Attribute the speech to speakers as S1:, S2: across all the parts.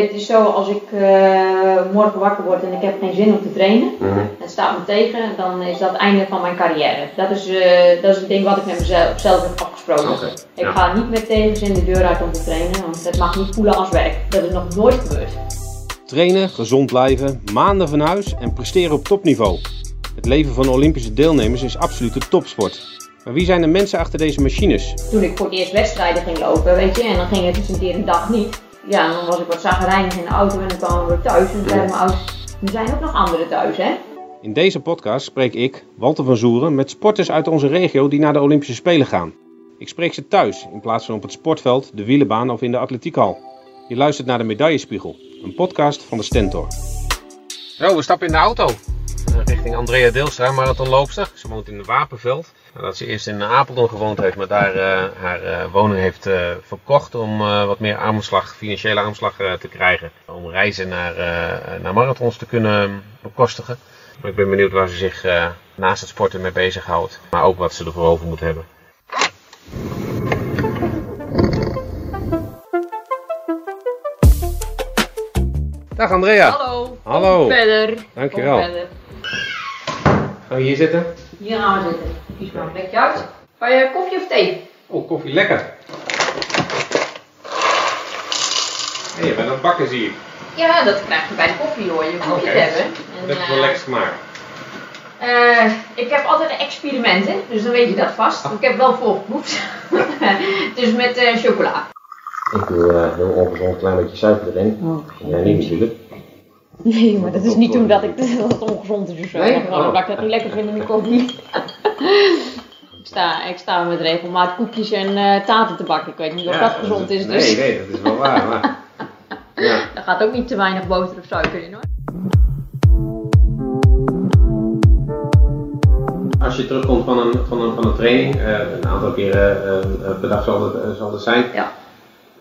S1: Het is zo, als ik eh, morgen wakker word en ik heb geen zin om te trainen, het staat me tegen, dan is dat het einde van mijn carrière. Dat is, eh, dat is het ding wat ik met mezelf zelf heb afgesproken. Ik
S2: ja.
S1: ga niet met tegenzin de deur uit om te trainen, want het mag niet voelen als werk. Dat is nog nooit gebeurd.
S3: Trainen, gezond blijven, maanden van huis en presteren op topniveau. Het leven van Olympische deelnemers is absolute topsport. Maar wie zijn de mensen achter deze machines?
S1: Toen ik voor het eerst wedstrijden ging lopen, weet je, en dan ging het dus een keer een dag niet. Ja, dan was ik wat zagrijnig in de auto en dan kwamen we thuis. En zeiden mijn ouders, er zijn ook nog anderen thuis, hè?
S3: In deze podcast spreek ik, Walter van Zoeren, met sporters uit onze regio die naar de Olympische Spelen gaan. Ik spreek ze thuis in plaats van op het sportveld, de wielenbaan of in de atletiekhal. Je luistert naar de Medaillespiegel, een podcast van de Stentor. Zo, we stappen in de auto. Eh, Richting Andrea Deelstra, marathonloopster. Ze woont in Wapenveld. Nadat ze eerst in Apeldoorn gewoond heeft, maar daar eh, haar eh, woning heeft eh, verkocht om eh, wat meer armslag, financiële armslag eh, te krijgen. Om reizen naar, eh, naar marathons te kunnen bekostigen. Maar ik ben benieuwd waar ze zich eh, naast het sporten mee bezighoudt. Maar ook wat ze ervoor over moet hebben. Dag Andrea.
S1: Hallo.
S3: Hallo.
S1: Kom verder.
S3: Dankjewel.
S1: Kom verder.
S3: Gaan we hier zitten?
S1: Hier gaan we zitten. Kies maar een plekje uit. Wil je koffie of thee?
S3: Oh, koffie lekker. Hey, je bent aan het bakken zie ik.
S1: Ja, dat krijg je bij de koffie hoor. Je koffie
S3: Oké.
S1: te hebben. En,
S3: Dat je wel
S1: eh,
S3: lekker gemaakt.
S1: eh, ik heb altijd experimenten, dus dan weet je dat vast. Ik heb wel voorgeproefd. dus met eh, chocola.
S3: Ik doe uh, heel ongezond klein beetje suiker erin.
S1: Oh.
S3: Jij niet natuurlijk.
S1: Nee, maar dat is niet omdat ik dat het ongezond is of zo.
S3: Nee?
S1: Gewoon
S3: Oh.
S1: omdat ik dat niet lekker vind in de koffie. ik, sta, ik sta met regelmaat koekjes en eh taarten te bakken. Ik weet niet of dat gezond is. Dus
S3: Nee, nee, dat is wel waar. Maar... Ja.
S1: er gaat ook niet te weinig boter of suiker in hoor.
S3: Als je terugkomt van een, van een, van een training, eh, een aantal keren eh, eh, per dag zal het, eh, zal het zijn.
S1: Ja.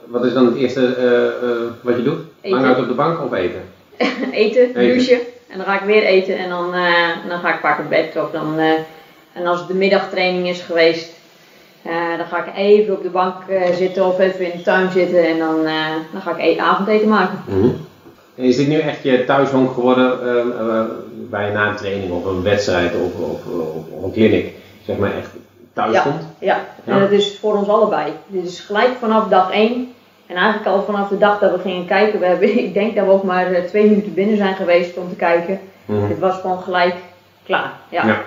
S3: Wat is dan het eerste eh, eh, wat je doet?
S1: Eten.
S3: Lang uit op de bank of eten?
S1: eten,
S3: Eten.
S1: douchen en dan ga ik weer eten en dan, eh, dan ga ik vaak op bed of dan, eh, en als het de middagtraining is geweest, eh, dan ga ik even op de bank zitten of even in de tuin zitten en dan, dan ga ik e- avondeten maken.
S3: En is dit nu echt je thuishonk geworden eh, eh, bij na een training of een wedstrijd of, of, of, of een clinic? Zeg maar echt thuis
S1: Ja.
S3: komt?
S1: Ja, en
S3: Ja.
S1: dat is voor ons allebei. Dit is gelijk vanaf dag 1 en eigenlijk al vanaf de dag dat we gingen kijken. We hebben, ik denk dat we ook maar eh, twee minuten binnen zijn geweest om te kijken.
S3: Mhm.
S1: Het was gewoon gelijk klaar. Ja.
S3: Ja.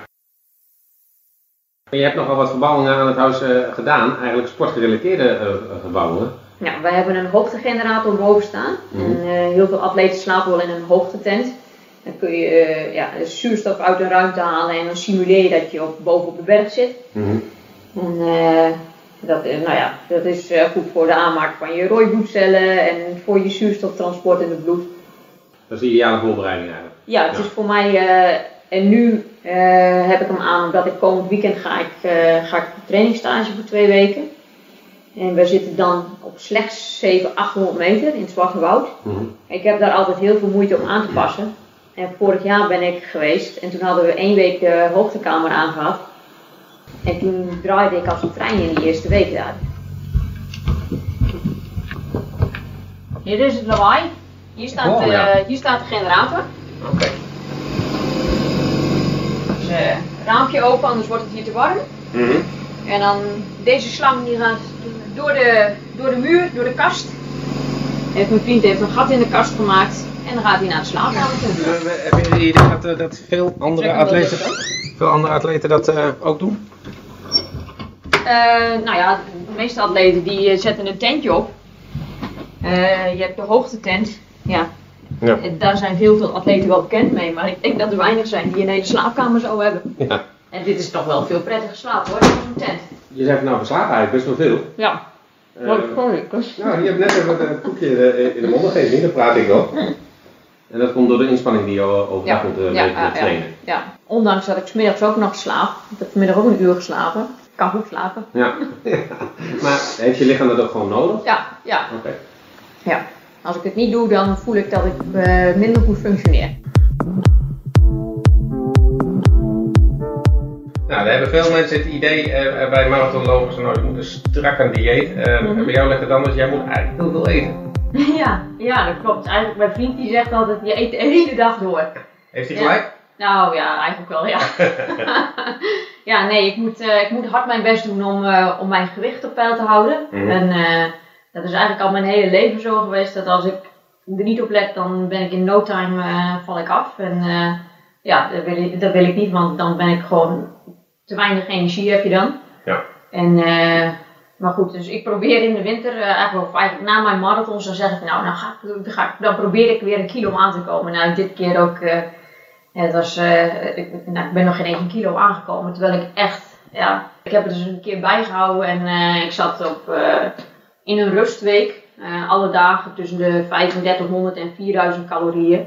S3: Je hebt nogal wat verbouwingen aan het huis eh, gedaan, eigenlijk sportgerelateerde eh, verbouwingen.
S1: Ja, wij hebben een hoogtegenerator boven staan.
S3: Mhm.
S1: En heel veel atleten slapen wel in een hoogtetent. Dan kun je ja, de zuurstof uit de ruimte halen en dan simuleer je dat je op, boven op de berg zit. En eh, dat, eh, nou ja, dat is eh, goed voor de aanmaak van je rooibloedcellen en voor je zuurstoftransport in het bloed.
S3: Dat is de ideale voorbereiding eigenlijk.
S1: Ja, het
S3: Ja.
S1: is voor mij, eh, en nu heb ik hem aan omdat ik komend weekend ga ik, eh, ga ik op trainingsstage voor twee weken. En we zitten dan op slechts 700, 800 meter in het Zwarte Woud. Ik heb daar altijd heel veel moeite om aan te passen. En vorig jaar ben ik geweest en toen hadden we één week de hoogtekamer aangehad. En toen draaide ik als een trein in die eerste week daar. Hier is het lawaai. Hier staat,
S3: Oh, ja.
S1: eh, hier staat de generator.
S3: Oké.
S1: Dus eh, raampje open, anders wordt het hier te warm. En dan deze slang die gaat door de, door de muur, door de kast. Heeft mijn vriend heeft een gat in de kast gemaakt. En dan gaat hij naar de slaapkamer toe.
S3: Heb je idee dat, dat veel andere atleten, veel andere atleten dat eh, ook doen?
S1: Eh, nou ja, de meeste atleten die eh, zetten een tentje op. Eh, je hebt de hoogtetent. Ja.
S3: Ja.
S1: En Daar zijn heel veel atleten wel bekend mee, maar ik denk dat er weinig zijn die een hele slaapkamer zo hebben.
S3: ja.
S1: En dit is toch wel veel prettiger slapen hoor, dan een tent.
S3: Je zegt nou, we slapen eigenlijk best wel veel.
S1: Ja.
S3: Eh,
S1: Wat
S3: nou, je hebt net even het koekje in de mond gegeven, dat praat ik nog. En dat komt door de inspanning die je overdag moet uh,
S1: ja,
S3: weten
S1: ja,
S3: te trainen.
S1: Ja, ondanks dat ik 's middags ook nog slaap. Ik heb vanmiddag ook een uur geslapen. Ik kan goed slapen.
S3: Ja. maar heeft je lichaam dat ook gewoon nodig?
S1: Ja, ja,
S3: Oké.
S1: ja. Als ik het niet doe, dan voel ik dat ik eh, minder goed functioneer.
S3: Nou, daar hebben veel mensen het idee eh, bij marathonlopers van, nou, je moet een strak aan dieet. Eh,
S1: Mhm.
S3: Bij jou ligt het anders, jij moet eigenlijk heel veel eten.
S1: Ja, ja, dat klopt. Eigenlijk, mijn vriend die zegt altijd, je eet de hele dag door.
S3: Heeft hij gelijk?
S1: Nou ja, eigenlijk wel, ja. ja, nee, ik moet, eh, ik moet hard mijn best doen om, eh, om mijn gewicht op peil te houden.
S3: Mhm.
S1: En eh, dat is eigenlijk al mijn hele leven zo geweest, dat als ik er niet op let, dan ben ik in no time val ik af. En ja, dat wil, ik, dat wil ik niet, want dan ben ik gewoon te weinig energie heb je dan.
S3: Ja.
S1: En, eh, maar goed, dus ik probeer in de winter, eh, eigenlijk, eigenlijk na mijn marathons, dan zeg ik, nou, dan, ga ik, dan, probeer ik weer een kilo aan te komen. Nou, dit keer ook, eh, het was, eh, ik, nou, ik ben nog geen één kilo aangekomen, terwijl ik echt, ja, ik heb het dus een keer bijgehouden en ik zat op, in een rustweek, alle dagen tussen de 3500 en 4000 calorieën.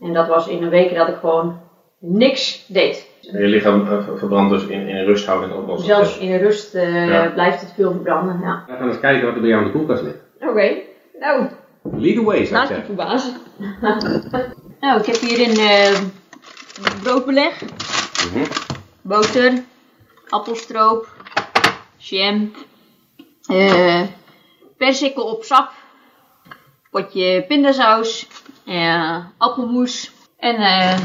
S1: En dat was in een week dat ik gewoon niks deed.
S3: Je lichaam verbrandt dus in, in rusthouding ook wel.
S1: Zelfs in rust eh,
S3: Ja.
S1: blijft het veel verbranden. Ja.
S3: We gaan eens kijken wat er bij jou in de koelkast ligt.
S1: Oké, nou,
S3: Lead the way, zou ik zeggen.
S1: verbazen. nou, ik heb hierin eh broodbeleg,
S3: Mhm.
S1: boter, appelstroop, jam, eh persikkel op sap, potje pindasaus, eh, appelmoes en, eh,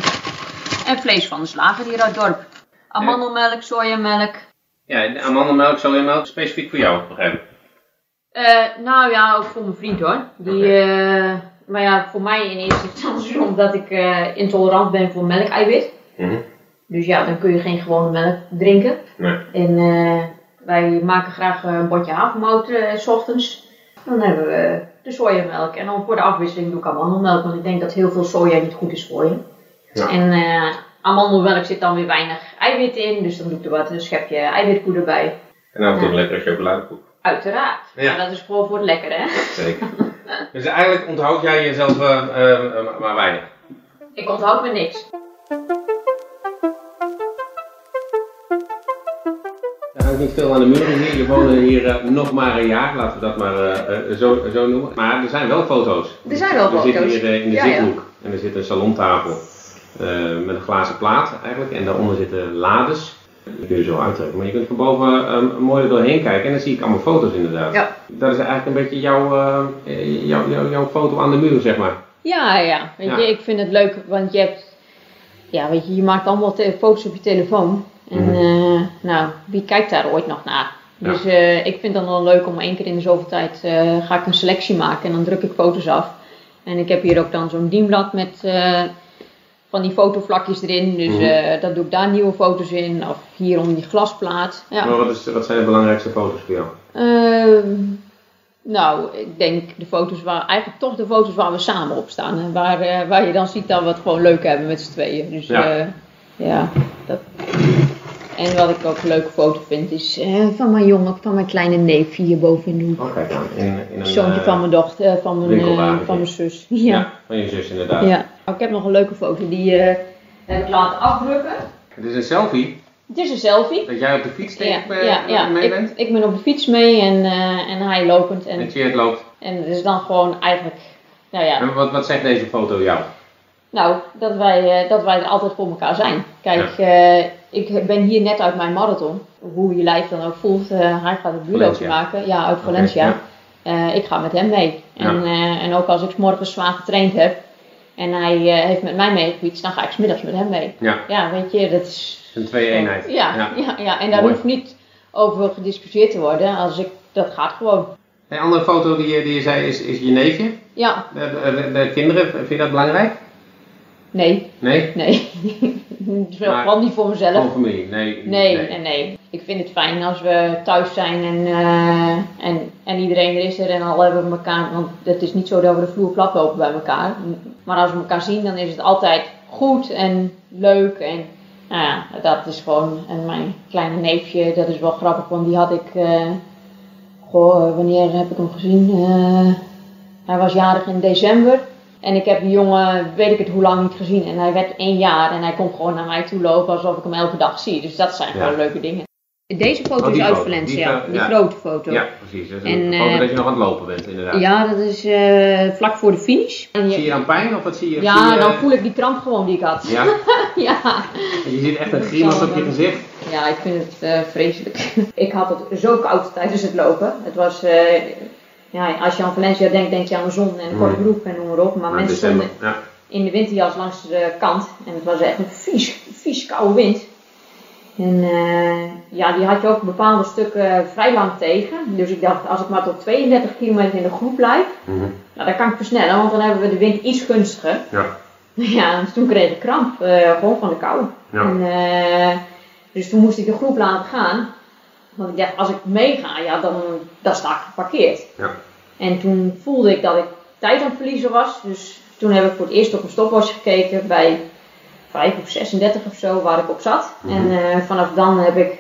S1: en vlees van de slager hier uit het dorp. Amandelmelk, sojamelk,
S3: Ja, de amandelmelk, sojamelk, specifiek voor jou, begrijp ik.
S1: Eh, nou ja, ook voor mijn vriend hoor. Die, eh, maar ja, voor mij in eerste instantie omdat ik eh, intolerant ben voor melkeiwit.
S3: Mhm.
S1: Dus ja, dan kun je geen gewone melk drinken.
S3: Nee.
S1: En wij maken graag een bordje havermout s ochtends. Dan hebben we de sojamelk. En dan voor de afwisseling doe ik amandelmelk. Want ik denk dat heel veel soja niet goed is voor je.
S3: Ja.
S1: En eh, amandelmelk zit dan weer weinig eiwit in. Dus dan doe ik er wat een schepje eiwitpoeder bij.
S3: En een
S1: Ja.
S3: lekkere chocoladekoek.
S1: Uiteraard.
S3: Ja.
S1: Maar dat is gewoon voor het lekker hè.
S3: Zeker. dus eigenlijk onthoud jij jezelf eh, eh, maar weinig.
S1: Ik onthoud me niks.
S3: Er hangt niet veel aan de muren hier. Je woont hier nog maar een jaar, laten we dat maar zo, zo noemen. Maar er zijn wel foto's.
S1: Er zijn wel
S3: We zitten
S1: foto's.
S3: hier in de
S1: Ja, ja.
S3: zithoek en er zit een salontafel met een glazen plaat eigenlijk. En daaronder zitten lades. Die kun je zo uittrekken. Maar je kunt van boven eh, mooi er doorheen kijken en dan zie ik allemaal foto's inderdaad.
S1: Ja.
S3: Dat is eigenlijk een beetje jouw, eh, eh, jouw, jouw, jouw foto aan de muur, zeg maar.
S1: Ja, ja. Weet
S3: Ja.
S1: je, ik vind het leuk, want je hebt, ja, weet je, je maakt allemaal foto's op je telefoon. En
S3: Mhm.
S1: eh, nou, wie kijkt daar ooit nog naar?
S3: Ja.
S1: Dus eh, ik vind het dan wel leuk om één keer in de zoveel tijd eh, ga ik een selectie maken en dan druk ik foto's af. En ik heb hier ook dan zo'n dienblad met eh, van die fotovlakjes erin. Dus eh dat doe ik daar nieuwe foto's in. Of hier onder die glasplaat. Ja.
S3: Maar wat, is, wat zijn de belangrijkste foto's voor jou?
S1: Ehm, nou, ik denk de foto's waar, eigenlijk toch de foto's waar we samen op staan. En waar, eh, waar je dan ziet dat we het gewoon leuk hebben met z'n tweeën. Dus
S3: Ja.
S1: ja, ja dat. En wat ik ook een leuke foto vind is eh, van mijn jongen, van mijn kleine neefje hier boven in de hoek.
S3: Oh, kijk aan. In, in een,
S1: Zoontje
S3: eh,
S1: van mijn dochter, eh, van mijn, eh, van mijn zus.
S3: ja.
S1: Ja.
S3: van je zus inderdaad.
S1: ja. Oh, ik heb nog een leuke foto, die eh, heb ik laten afdrukken.
S3: Het is een selfie
S1: Het is een selfie.
S3: dat jij op de fiets denk
S1: Ja,
S3: ik, eh,
S1: ja, ja.
S3: mee
S1: Ik,
S3: bent.
S1: ik ben op de fiets mee en, eh, en hij lopend. En
S3: En Tjeerd loopt.
S1: En het is dan gewoon eigenlijk, nou ja,
S3: En wat, wat zegt deze foto jou?
S1: nou, dat wij, eh, dat wij er altijd voor elkaar zijn. Kijk, eh, ik ben hier net uit mijn marathon. Hoe je lijf dan ook voelt, eh, hij gaat het
S3: Valencia.
S1: maken. Ja, uit Valencia.
S3: ja.
S1: Eh, ik ga met hem mee. En, eh, en ook als ik 's morgens zwaar getraind heb en hij eh, heeft met mij meegefietst, dan ga ik 's middags met hem mee.
S3: Ja,
S1: Ja, weet je, dat is...
S3: een twee-eenheid.
S1: Ja, ja.
S3: Ja.
S1: Ja, en daar
S3: Mooi.
S1: hoeft niet over gediscussieerd te worden. Als ik, dat gaat gewoon.
S3: Een andere foto die je, die je zei is, is je neefje.
S1: Ja,
S3: De, de, de kinderen, vind je dat belangrijk?
S1: nee,
S3: Nee?
S1: nee. Vooral niet voor mezelf.
S3: Gewoon familie? Nee.
S1: Nee, nee, nee. Ik vind het fijn als we thuis zijn en, eh, en, en iedereen er is er en al hebben we elkaar. Want het is niet zo dat we de vloer plat lopen bij elkaar. Maar als we elkaar zien, dan is het altijd goed en leuk. En nou ja, dat is gewoon. En mijn kleine neefje, dat is wel grappig, want die had ik. goh, wanneer heb ik hem gezien? Eh, hij was jarig in december. En ik heb die jongen, weet ik het hoe lang niet gezien. En hij werd één jaar en hij komt gewoon naar mij toe lopen alsof ik hem elke dag zie. Dus dat zijn
S3: Ja.
S1: gewoon leuke dingen. Deze foto
S3: Oh,
S1: is uit
S3: foto.
S1: Valencia,
S3: Die,
S1: die,
S3: ja.
S1: grote foto.
S3: Ja, precies. Dat is
S1: En,
S3: een foto
S1: eh,
S3: dat je nog aan het lopen bent, inderdaad.
S1: Ja, dat is eh, vlak voor de finish. En
S3: Zie
S1: je-
S3: dan pijn of wat zie je? zie
S1: ja,
S3: je-
S1: dan voel ik die kramp gewoon die ik had.
S3: Ja,
S1: ja.
S3: je ziet echt een grimas op je gezicht.
S1: Ja, ik vind het eh, vreselijk. ik had het zo koud tijdens het lopen. Het was, eh, ja, als je aan Valencia denkt, denk je aan de zon en een korte broek en noem maar op. Maar
S3: Maar
S1: mensen stonden
S3: ja.
S1: in de winterjas langs de kant en het was echt een vies, vies koude wind. En eh, ja, die had je ook bepaalde stukken vrij lang tegen. Dus ik dacht, als ik maar tot 32 kilometer in de groep blijf, nou, dan kan ik versnellen, want dan hebben we de wind iets gunstiger.
S3: Ja.
S1: Ja, dus toen kreeg ik kramp, eh, gewoon van de kou.
S3: Ja.
S1: En, eh, dus toen moest ik de groep laten gaan. Want ik dacht, als ik meega, ja, dan, dan sta ik geparkeerd.
S3: Ja.
S1: En toen voelde ik dat ik tijd aan het verliezen was. Dus toen heb ik voor het eerst op een stopwatch gekeken bij 5 of 36 of zo, waar ik op zat.
S3: Mhm.
S1: En eh, vanaf dan heb ik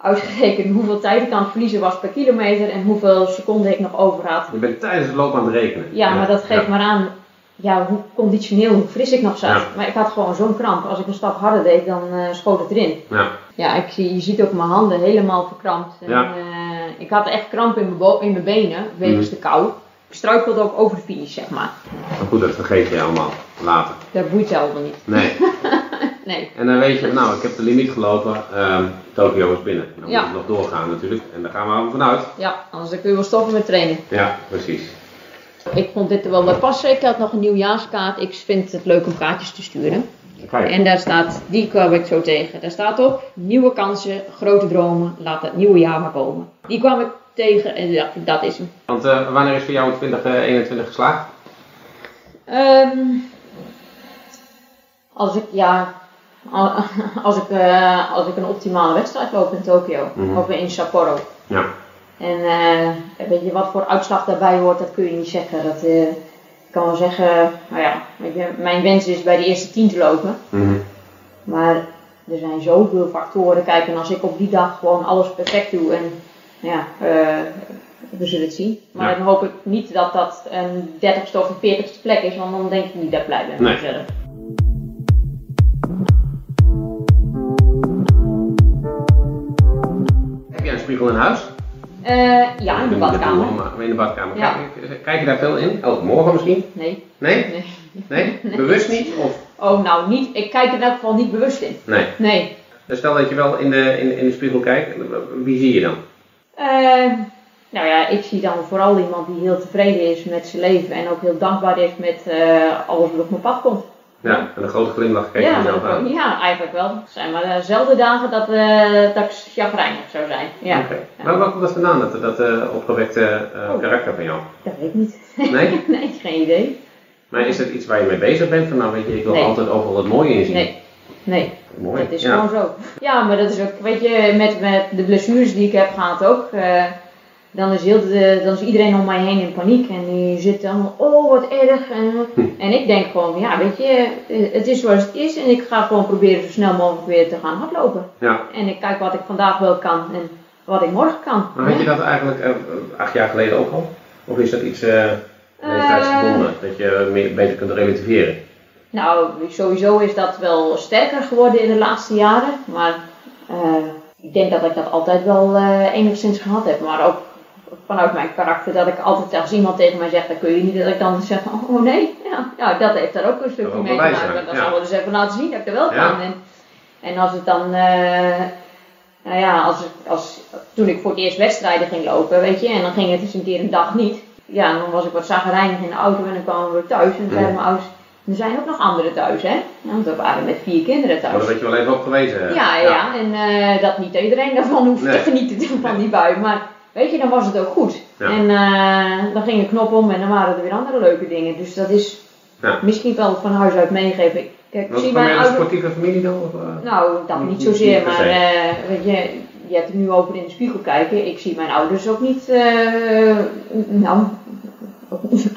S1: uitgerekend hoeveel tijd ik aan het verliezen was per kilometer en hoeveel seconden ik nog over had.
S3: Je bent tijdens het lopen aan het rekenen.
S1: Ja, maar dat geeft
S3: ja.
S1: maar aan ja, hoe conditioneel, hoe fris ik nog zat.
S3: Ja.
S1: Maar ik had gewoon zo'n kramp. Als ik een stap harder deed, dan eh, schoot het erin.
S3: Ja.
S1: Ja, ik zie, je ziet ook mijn handen helemaal verkrampt. En,
S3: Ja.
S1: eh, ik had echt kramp in mijn, bo- in mijn benen, wegens
S3: Mhm.
S1: de kou. Ik struikelde ook over de finish, zeg maar.
S3: Maar goed, dat vergeet je allemaal later.
S1: Dat boeit je allemaal niet.
S3: Nee.
S1: Nee.
S3: En dan weet je, nou, ik heb de limiet gelopen. ehm Tokio is binnen. Dan
S1: Ja.
S3: moet het nog doorgaan natuurlijk. En daar gaan we allemaal vanuit.
S1: Ja, anders kun je wel stoppen met trainen.
S3: Ja, precies.
S1: Ik vond dit er wel bij passen. Ik had nog een nieuwjaarskaart. Ik vind het leuk om kaartjes te sturen.
S3: Kijk.
S1: En daar staat, die kwam ik zo tegen. Daar staat op, nieuwe kansen, grote dromen, laat het nieuwe jaar maar komen. Die kwam ik tegen en ja, dat is hem.
S3: Want eh, wanneer is voor jou 2021 geslaagd?
S1: Ehm, als ik, ja, al- als ik, eh, als ik een optimale wedstrijd loop in Tokio
S3: Mhm.
S1: of in Sapporo.
S3: Ja.
S1: En eh, weet je, wat voor uitslag daarbij hoort, dat kun je niet zeggen. Dat, eh, ik kan wel zeggen, nou ja, weet je, mijn wens is bij de eerste tien te lopen.
S3: Mhm.
S1: Maar er zijn zoveel factoren. Kijk, en als ik op die dag gewoon alles perfect doe en ja, eh, we zullen het zien. Maar
S3: Ja.
S1: dan hoop ik niet dat dat een 30ste of een 40ste plek is, want dan denk ik niet dat ik blij ben
S3: Nee.
S1: mezelf.
S3: Heb jij een spiegel in huis?
S1: Eh, ja, in de badkamer.
S3: In de badkamer.
S1: Ja.
S3: Kijk, kijk je daar veel in? Oh, morgen misschien?
S1: Nee,
S3: Nee?
S1: nee.
S3: Nee? Bewust niet? Of?
S1: Oh, nou, niet, ik kijk er in elk geval niet bewust in.
S3: Nee.
S1: Nee.
S3: Dus stel dat je wel in de, in, in de spiegel kijkt, wie zie je dan?
S1: Eh, nou ja, ik zie dan vooral iemand die heel tevreden is met zijn leven en ook heel dankbaar is met eh, alles wat op mijn pad komt.
S3: Ja, en een grote glimlach kijk je
S1: Ja,
S3: jezelf
S1: dat-
S3: aan.
S1: ja, eigenlijk wel. Het zijn maar eh, zelden dagen dat, eh dat ik chagrijnig zou zijn. Ja.
S3: Oké.
S1: Ja.
S3: Maar waar komt dat vandaan, dat, dat eh, opgewekte eh,
S1: Oh.
S3: karakter van jou?
S1: Dat weet ik niet.
S3: Nee?
S1: nee, geen idee.
S3: Maar is het iets waar je mee bezig bent? Van nou weet je, ik wil
S1: Nee.
S3: altijd overal het mooie in zien.
S1: Nee, nee.
S3: Mooi.
S1: Dat is
S3: ja.
S1: gewoon zo. Ja, maar dat is ook, weet je, met, met de blessures die ik heb gehad ook. eh, dan, is heel de, dan is iedereen om mij heen in paniek. En die zitten allemaal, oh wat erg. En,
S3: Hm.
S1: en ik denk gewoon, ja weet je, eh, het is zoals het is. En ik ga gewoon proberen zo snel mogelijk weer te gaan hardlopen.
S3: Ja.
S1: En ik kijk wat ik vandaag wel kan en wat ik morgen kan.
S3: Maar had je dat eigenlijk eh, acht jaar geleden ook al? Of is dat iets leeftijdsgebonden, dat je meer, beter kunt relativeren?
S1: Nou, sowieso is dat wel sterker geworden in de laatste jaren. Maar eh, ik denk dat ik dat altijd wel eh, enigszins gehad heb. Maar ook vanuit mijn karakter dat ik altijd als iemand tegen mij zegt, dat kun je niet, dat ik dan zeg, oh, oh nee. Ja, ja, dat heeft daar ook een stukje
S3: wel
S1: mee te maken. Dan
S3: ja.
S1: zal we dus even laten zien dat ik er wel
S3: Ja.
S1: kan. En, en als het dan, eh, nou ja, als, ik- als, toen ik voor het eerst wedstrijden ging lopen, weet je, en dan ging het eens een keer een dag niet. Ja, dan was ik wat zagrijnig in de auto en dan kwamen we thuis en dan zeiden
S3: Mm.
S1: mijn ouders, er zijn ook nog anderen thuis, hè? Want we waren met vier kinderen
S3: Maar
S1: thuis.
S3: dat had je wel even op gewezen. eh.
S1: Ja, ja, en eh, dat niet iedereen daarvan hoeft
S3: Nee.
S1: te genieten van die bui. Maar weet je, dan was het ook goed.
S3: Ja.
S1: En eh, dan ging de knop om en dan waren er weer andere leuke dingen. Dus dat is
S3: Ja.
S1: misschien wel van huis uit meegeven. Ik
S3: Was
S1: zie
S3: het van een sportieve familie dan? Of, eh?
S1: Nou, dat
S3: Niet-
S1: zozeer, maar weet je, je hebt het nu over in de spiegel kijken. Ik zie mijn ouders ook niet, nou,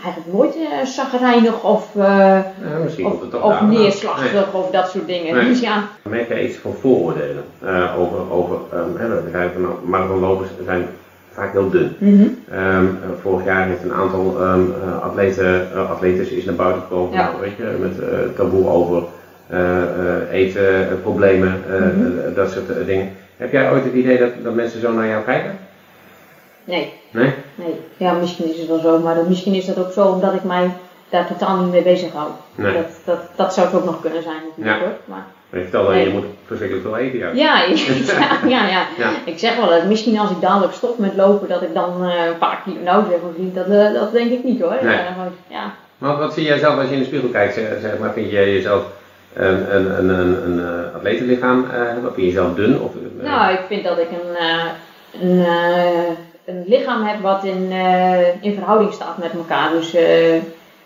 S1: eigenlijk nooit eh zagrijnig of, eh,
S3: Ja, misschien
S1: of, neerslachtig
S3: Nee.
S1: of dat soort dingen.
S3: Nee.
S1: Dus ja,
S3: Merk jij iets van vooroordelen eh, over, over ehm, hè, we begrijpen van marathonlopers zijn vaak heel dun.
S1: Mhm.
S3: Ehm, eh, vorig jaar heeft een aantal ehm eh, atleten, uh, atletes is naar buiten gekomen,
S1: Ja.
S3: weet je, met eh, taboe over eh, eh, eten, problemen, eh,
S1: Mhm.
S3: dat soort dingen. Heb jij ooit het idee dat, dat mensen zo naar jou kijken?
S1: Nee,
S3: Nee?
S1: nee. Ja, misschien is het wel zo, maar misschien is dat ook zo omdat ik mij daar totaal niet mee bezig hou.
S3: Nee.
S1: Dat, dat, dat zou het ook nog kunnen zijn natuurlijk
S3: Ja.
S1: hoor. Maar,
S3: Maar je vertelde,
S1: Nee.
S3: je moet verschrikkelijk veel eten
S1: ja, ja, ja, ja.
S3: Ja.
S1: Ik zeg wel dat misschien als ik dadelijk stop met lopen, dat ik dan eh, een paar kilo nou zeg mijn vriend. Dat, eh, dat denk ik niet hoor.
S3: Nee.
S1: Ja.
S3: Maar wat zie jij zelf als je in de spiegel kijkt? Zeg, maar, vind jij jezelf een, een, een, een, een eh, atletenlichaam? Of vind je jezelf dun? Of,
S1: Nou, ik vind dat ik een, een, een lichaam heb wat in, eh, in verhouding staat met elkaar. Dus eh,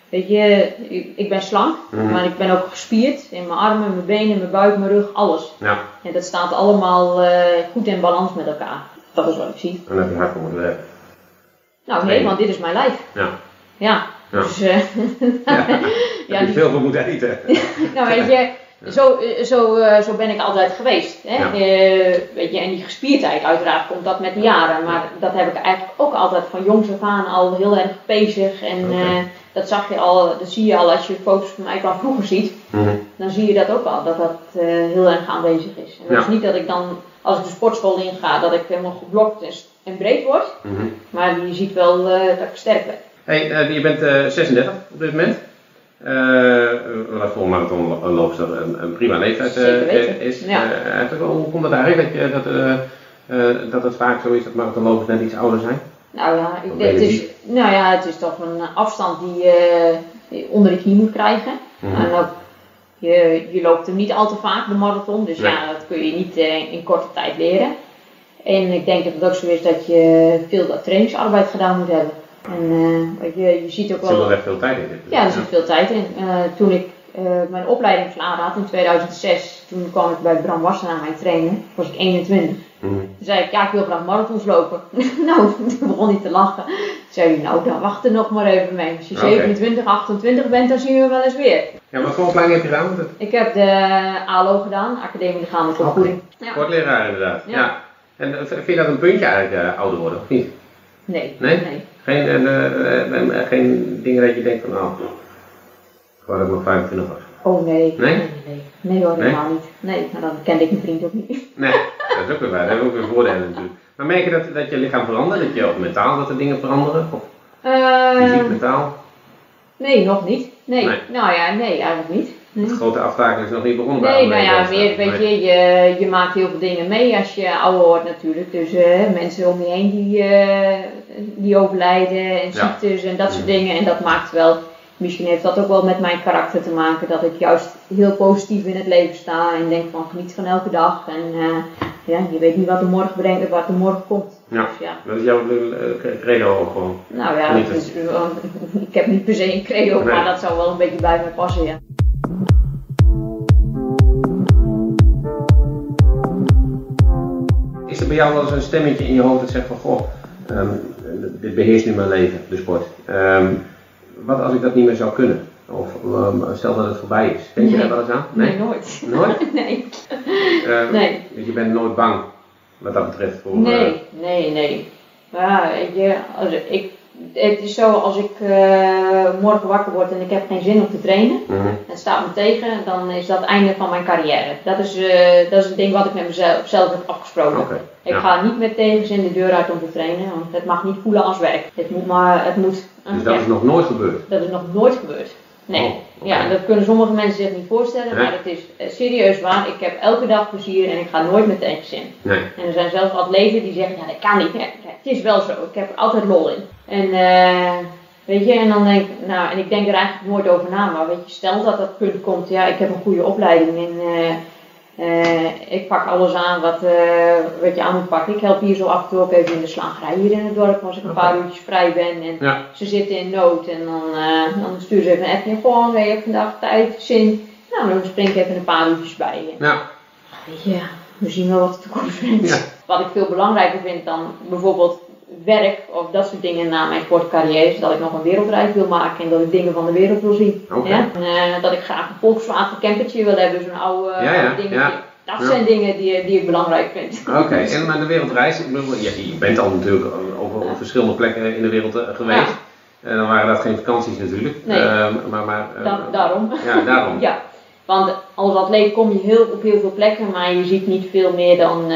S1: weet je, ik, ik ben slank,
S3: Mhm.
S1: maar ik ben ook gespierd in mijn armen, mijn benen, mijn buik, mijn rug, alles.
S3: Ja,
S1: En dat staat allemaal eh, goed in balans met elkaar. Dat is wat ik zie.
S3: en heb je hard voor werken.
S1: Nou nee, want dit is mijn lijf.
S3: Ja.
S1: Ja.
S3: Ja.
S1: Dus,
S3: Ja.
S1: Ja, die-
S3: veel voor moeten eten.
S1: nou weet je, zo, eh, zo, eh, zo ben ik altijd geweest. Hè?
S3: Ja.
S1: Eh, weet je, en die gespierdheid, uiteraard komt dat met de jaren. Maar dat heb ik eigenlijk ook altijd van jongs af aan al heel erg bezig. En dat zag je al, dat zie je al als je foto's van mij van vroeger ziet.
S3: Mhm.
S1: Dan zie je dat ook al, dat dat heel erg aanwezig is. En dat
S3: Ja.
S1: is niet dat ik dan, als ik de sportschool inga, dat ik helemaal geblokt en, breed word.
S3: Mhm.
S1: Maar je ziet wel dat ik sterk ben.
S3: Hey, je bent eh 36 op dit moment. Uh, wat voor een marathonloopster dat een, een prima leeftijd eh, eh, is.
S1: Ja.
S3: Eh, hoe komt het eigenlijk dat, je, dat, eh, eh, dat het vaak zo is dat marathonlopers net iets ouder zijn?
S1: Nou ja, ik, het, is, nou ja, het is toch een afstand die je onder de knie moet krijgen.
S3: Mhm.
S1: En ook, je, je loopt hem niet al te vaak, de marathon. Dus
S3: Nee.
S1: ja, dat kun je niet eh, in korte tijd leren. En ik denk dat het ook zo is dat je veel trainingsarbeid gedaan moet hebben. En eh, weet je, je ziet ook
S3: Er zit
S1: wel...
S3: wel echt veel tijd in.
S1: Ja, er zit veel tijd in. Eh, toen ik eh, mijn opleiding klaar had in 2006, toen kwam ik bij Bram Wassenaar mijn trainen. was ik 21.
S3: Mhm.
S1: Toen zei ik, ja, ik wil graag marathons lopen. nou, toen begon hij te lachen. Toen zei hij, nou, dan wacht er nog maar even mee. Als je
S3: Oké.
S1: 27, 28 bent, dan zien we wel eens weer.
S3: Ja, wat voor opleiding heb je gedaan?
S1: Ik heb de ALO gedaan, Academie Lichamelijke. Opvoeding. Ja.
S3: Sportleraar inderdaad. Ja.
S1: Ja.
S3: En eh, vind je dat een puntje eigenlijk eh, ouder worden, of niet?
S1: Nee,
S3: Nee?
S1: nee.
S3: Geen, eh, eh, eh, geen dingen dat je denkt van, nou, gewoon dat ik nog 25 was.
S1: Oh nee.
S3: Nee?
S1: Nee, nee. Nee hoor, helemaal niet. Nee, nou, dan kende ik mijn vriend ook niet.
S3: Nee, dat is ook weer waar. Dat hebben ook weer voordelen natuurlijk. Maar merk je dat, dat je lichaam verandert? Dat je ook mentaal dat er dingen veranderen? Of fysiek,
S1: Eh,
S3: mentaal?
S1: nee, nog niet. Nee.
S3: Nee.
S1: Nou ja, nee, eigenlijk niet. Nee.
S3: De grote aftakel is nog niet begonnen. bij
S1: Nee, nou ja, meer, weet je, je, je maakt heel veel dingen mee als je ouder wordt natuurlijk. Dus eh, mensen om je heen die, eh, die overlijden en
S3: Ja.
S1: ziektes en dat soort
S3: Mhm.
S1: dingen. En dat maakt wel, misschien heeft dat ook wel met mijn karakter te maken, dat ik juist heel positief in het leven sta en denk van geniet van elke dag. En eh, ja, je weet niet wat de morgen brengt en wat de morgen komt.
S3: Ja.
S1: Dus ja,
S3: Dat is jouw credo ook gewoon.
S1: nou ja, ik heb niet per se een credo,
S3: Nee.
S1: maar dat zou wel een beetje bij me passen, ja.
S3: Is er bij jou wel eens een stemmetje in je hoofd dat zegt van, goh, ehm, dit beheerst nu mijn leven, de sport. Ehm, wat als ik dat niet meer zou kunnen? Of ehm, stel dat het voorbij is. Denk je
S1: Nee.
S3: daar wel eens aan?
S1: Nee, nooit.
S3: Nooit?
S1: nee. Nee.
S3: Dus je bent nooit bang, wat dat betreft. Voor, eh,
S1: Nee, nee, nee. Ja, je, als ik, het is zo, als ik eh, morgen wakker word en ik heb geen zin om te trainen,
S3: mhm.
S1: het staat me tegen, dan is dat het einde van mijn carrière. Dat is, eh, dat is het ding wat ik met mezelf zelf heb afgesproken. Ik
S3: ja.
S1: ga niet met tegenzin de deur uit om te trainen, want het mag niet voelen als werk. Het moet maar, het moet,
S3: Dus dat
S1: ja,
S3: is nog nooit gebeurd?
S1: dat is nog nooooit gebeurd. Nee.
S3: Oh.
S1: Ja, dat kunnen sommige mensen zich niet voorstellen,
S3: Nee.
S1: maar het is eh, serieus waar. Ik heb elke dag plezier en ik ga nooit met tegenzin.
S3: Nee.
S1: En er zijn zelfs atleten die zeggen, ja dat kan niet. Het is wel zo, ik heb er altijd lol in. En eh, weet je, en dan denk ik, nou, en ik denk er eigenlijk nooit over na, maar weet je, stel dat dat punt komt, ja, ik heb een goede opleiding en eh, eh, ik pak alles aan wat, eh, wat je aan moet pakken. Ik help hier zo af en toe ook even in de slagerij hier in het dorp als ik een paar uurtjes vrij ben. En
S3: Ja.
S1: ze zitten in nood en dan, eh, dan stuur ze even een appje, gewoon, je hebt vandaag tijd, zin. Nou, dan spring ik even een paar uurtjes bij je.
S3: Ja.
S1: Weet je, ja, we zien wel wat de toekomst brengt.
S3: Ja.
S1: Wat ik veel belangrijker vind dan bijvoorbeeld werk of dat soort dingen na mijn sportcarrière is dat ik nog een wereldreis wil maken en dat ik dingen van de wereld wil zien. Ja? En, eh, dat ik graag een Volkswagen campertje wil hebben, zo'n oude
S3: Ja, ja,
S1: dingetje.
S3: ja.
S1: dat zijn dingen die, die ik belangrijk vind.
S2: Oké, en maar de wereldreis, ik bedoel, je, je bent al natuurlijk over verschillende plekken in de wereld eh, geweest. En dan waren dat geen vakanties natuurlijk.
S1: Nee.
S2: Ehm, maar, maar, eh,
S1: Da- daarom.
S2: ja, daarom.
S1: Ja, want als atleet kom je heel, op heel veel plekken, maar je ziet niet veel meer dan,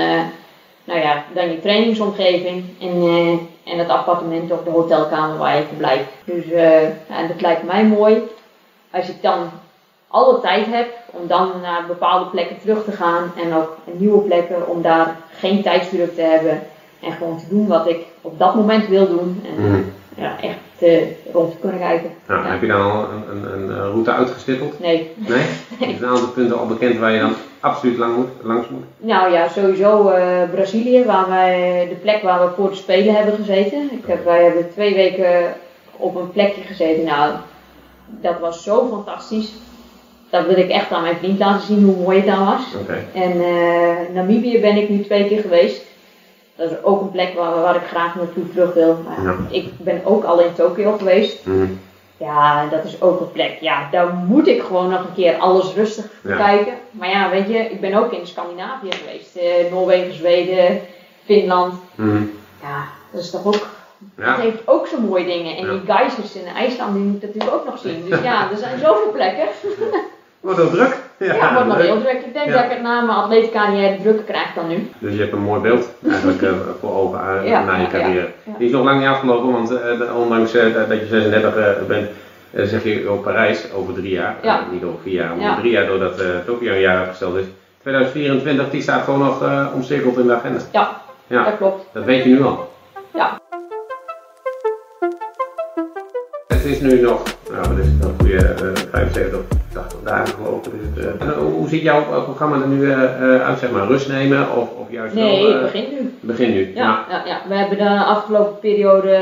S1: nou ja, dan je trainingsomgeving en, eh, en het appartement of de hotelkamer waar je verblijft. Dus eh, en dat lijkt mij mooi als ik dan alle tijd heb om dan naar bepaalde plekken terug te gaan en ook nieuwe plekken om daar geen tijdsdruk te hebben en gewoon te doen wat ik op dat moment wil doen en
S2: Mhm.
S1: Ja, echt eh, rond te kunnen kijken.
S2: Nou,
S1: Ja.
S2: Heb je dan al een, een, een, eh, route uitgestippeld?
S1: Nee,
S2: Nee? Is een aantal punten al bekend waar je dan absoluut lang moet, langs moet?
S1: Nou ja, sowieso eh, Brazilië, waar wij, de plek waar we voor de Spelen hebben gezeten. Ik heb, wij hebben twee weken op een plekje gezeten. Nou, dat was zo fantastisch. Dat wil ik echt aan mijn vriend laten zien hoe mooi het daar was.
S2: Oké.
S1: En Namibië ben ik nu twee keer geweest. Dat is ook een plek waar, waar ik graag naartoe terug wil. Maar
S2: Ja.
S1: Ik ben ook al in Tokio geweest.
S2: Mhm.
S1: Ja, dat is ook een plek. Ja, daar moet ik gewoon nog een keer alles rustig
S2: Ja.
S1: kijken. Maar ja, weet je, ik ben ook in Scandinavië geweest. Eh, Noorwegen, Zweden, Finland.
S2: Mhm.
S1: Ja, dat is toch ook...
S2: Ja.
S1: Het heeft ook zo mooie dingen. En die geysers in IJsland, die moet ik natuurlijk ook nog zien. Dus ja, er zijn zoveel plekken.
S2: Wordt ook druk?
S1: Ja, wordt nog heel druk. Ik denk
S2: Ja.
S1: dat ik het na mijn atleetcarrière drukker krijg dan nu.
S2: Dus je hebt een mooi beeld eigenlijk eh, voor ogen eh,
S1: Ja,
S2: na je carrière. Die is nog lang niet afgelopen, want eh, ondanks eh, dat je 36 eh, bent, eh, zeg je op Parijs over drie jaar.
S1: Ja.
S2: Eh, niet over vier jaar, maar over drie jaar doordat eh Tokio een jaar uitgesteld is. 2024, die staat gewoon nog eh, omcirkeld in de agenda.
S1: Ja,
S2: Ja,
S1: dat klopt.
S2: dat weet je nu al. Is nu nog, nou wat is het, een goede eh, 75 of 80 dagen geloof ik. is het, eh. Eh, hoe ziet jouw eh, programma er nu uit, zeg maar, rust nemen of, of juist
S1: Nee,
S2: wel...
S1: begint nu.
S2: begin nu.
S1: Ja, ja, ja, we hebben de afgelopen periode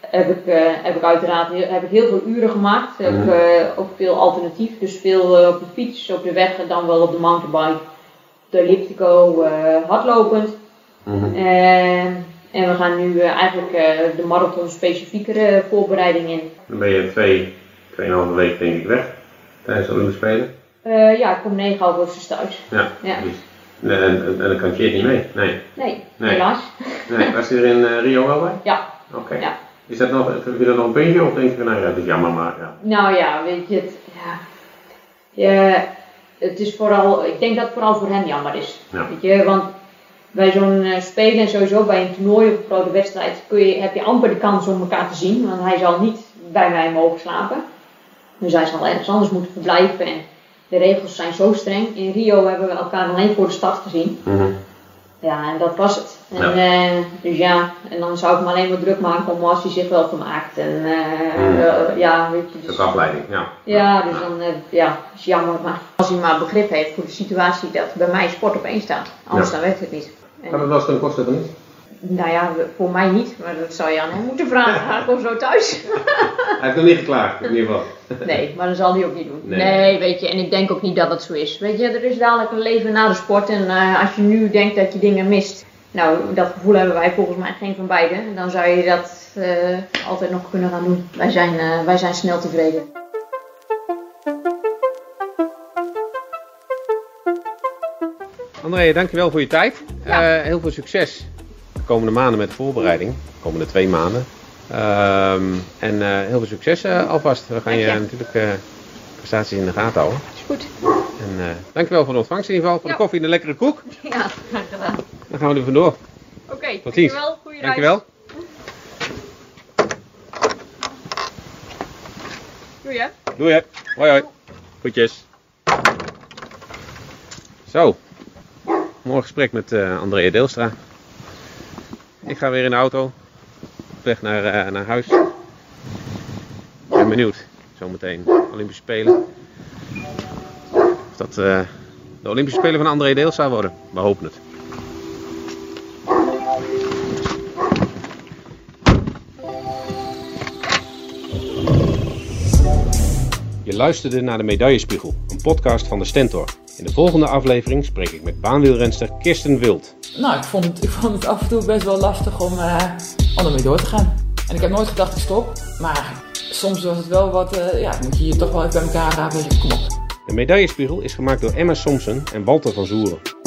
S1: heb ik, heb ik uiteraard heel, heb ik heel veel uren gemaakt. Heb
S2: Mhm.
S1: ook veel alternatief. Dus veel op de fiets, op de weg en dan wel op de mountainbike. De elliptico, hardlopend.
S2: Mhm.
S1: En we gaan nu eh, eigenlijk eh, de marathon specifiekere voorbereiding in.
S2: Dan ben je twee, tweeënhalve week denk ik weg tijdens de Olympische Spelen.
S1: Eh, ja, ik kom 9 augustus thuis.
S2: Ja,
S1: Ja.
S2: En, en, en dan kan Kit niet mee. Nee.
S1: Nee,
S2: Nee.
S1: helaas.
S2: nee. Was hij er in eh, Rio wel bij?
S1: Ja.
S2: Oké.
S1: Ja.
S2: Is dat nog, vind je dat nog een puntje of denk je nou ja, het is jammer maar ja.
S1: Nou ja, weet je, het, ja, ja, het is vooral, ik denk dat het vooral voor hem jammer is.
S2: Ja.
S1: Weet je, want bij zo'n spelen en sowieso bij een toernooi of een grote wedstrijd kun je, heb je amper de kans om elkaar te zien, want hij zal niet bij mij mogen slapen. Dus hij zal ergens anders moeten verblijven en de regels zijn zo streng. In Rio hebben we elkaar alleen voor de start gezien. Ja, en dat was het. En, eh, dus ja, en dan zou ik me alleen maar druk maken om als hij zich wel vermaakt. En
S2: Mm.
S1: eh, ja, weet je,
S2: Dat
S1: dus,
S2: is afleiding, ja.
S1: ja, dus dan, ja, is jammer. Maar als hij maar begrip heeft voor de situatie dat bij mij sport op één staat. Anders
S2: Ja.
S1: dan werkt het niet. En,
S2: Kan het wel eens ten koste niet?
S1: nou ja, voor mij niet, maar dat zou je aan hem moeten vragen. Ik of zo thuis?
S2: Hij heeft nog niet geklaagd, in ieder geval.
S1: Nee, maar dat zal hij ook niet doen.
S2: Nee.
S1: Nee. weet je, en ik denk ook niet dat het zo is. Weet je, er is dadelijk een leven na de sport en eh, als je nu denkt dat je dingen mist, nou, dat gevoel hebben wij volgens mij geen van beiden. Dan zou je dat eh, altijd nog kunnen gaan doen. Wij zijn, eh, wij zijn snel tevreden.
S3: André, dankjewel voor je tijd.
S1: Ja.
S3: Eh, heel veel succes de komende maanden met de voorbereiding. De komende twee maanden. Ehm, en eh, heel veel succes eh, alvast. We gaan je
S1: je.
S3: natuurlijk prestaties in de gaten houden.
S1: Is goed.
S3: En dankjewel voor de ontvangst in ieder geval. Voor
S1: Ja.
S3: de koffie en de lekkere koek.
S1: Ja, graag gedaan.
S3: Dan gaan we er vandoor.
S1: Oké,
S3: Tot ziens.
S1: dankjewel. Goeie.
S3: Dankjewel.
S1: Doei hè.
S3: Doei hè. Hoi hoi. Goedjes. Zo. Mooi gesprek met eh Andrea Deelstra. Ik ga weer in de auto. Op weg naar, eh, naar huis. Ik ben benieuwd. Zometeen Olympische Spelen. Of dat eh, de Olympische Spelen van André Deelstra worden. We hopen het. Je luisterde naar de Medaillespiegel, een podcast van de Stentor. In de volgende aflevering spreek ik met baanwielrenster Kirsten Wild.
S4: Nou, ik vond, het, ik vond het af en toe best wel lastig om, eh, om ermee door te gaan. En ik heb nooit gedacht ik stop, maar soms was het wel wat, eh, ja, moet je je toch wel even bij elkaar rapen. Kom op.
S3: De medaillespiegel is gemaakt door Emma Somsen en Walter van Zoeren.